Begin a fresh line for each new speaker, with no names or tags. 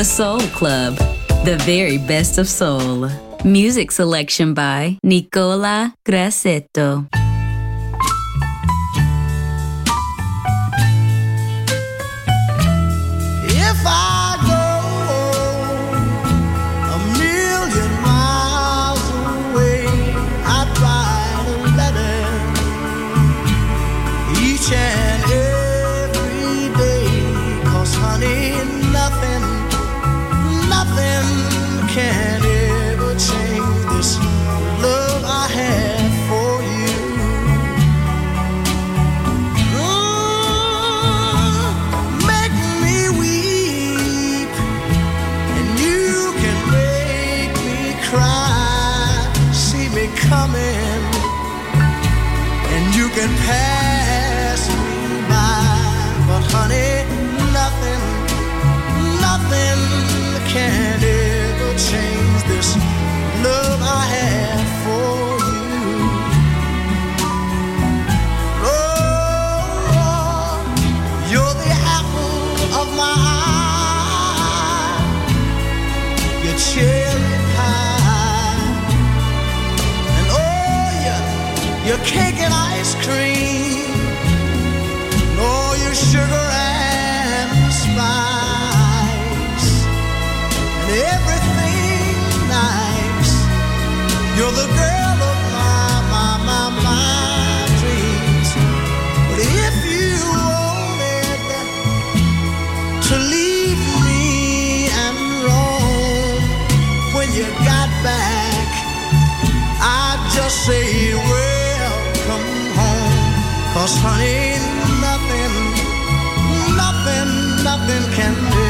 The Soul Club, the very best
of soul. Music selection by Nicola Grassetto.
If I and every day. Cause
honey them can cake and ice cream, all your sugar and spice, and
everything
nice. You're the girl of
my, my, my, my dreams. But if
you wanted to leave me and roam when you got back, I'd just say.
Cause honey, nothing, nothing, nothing can do.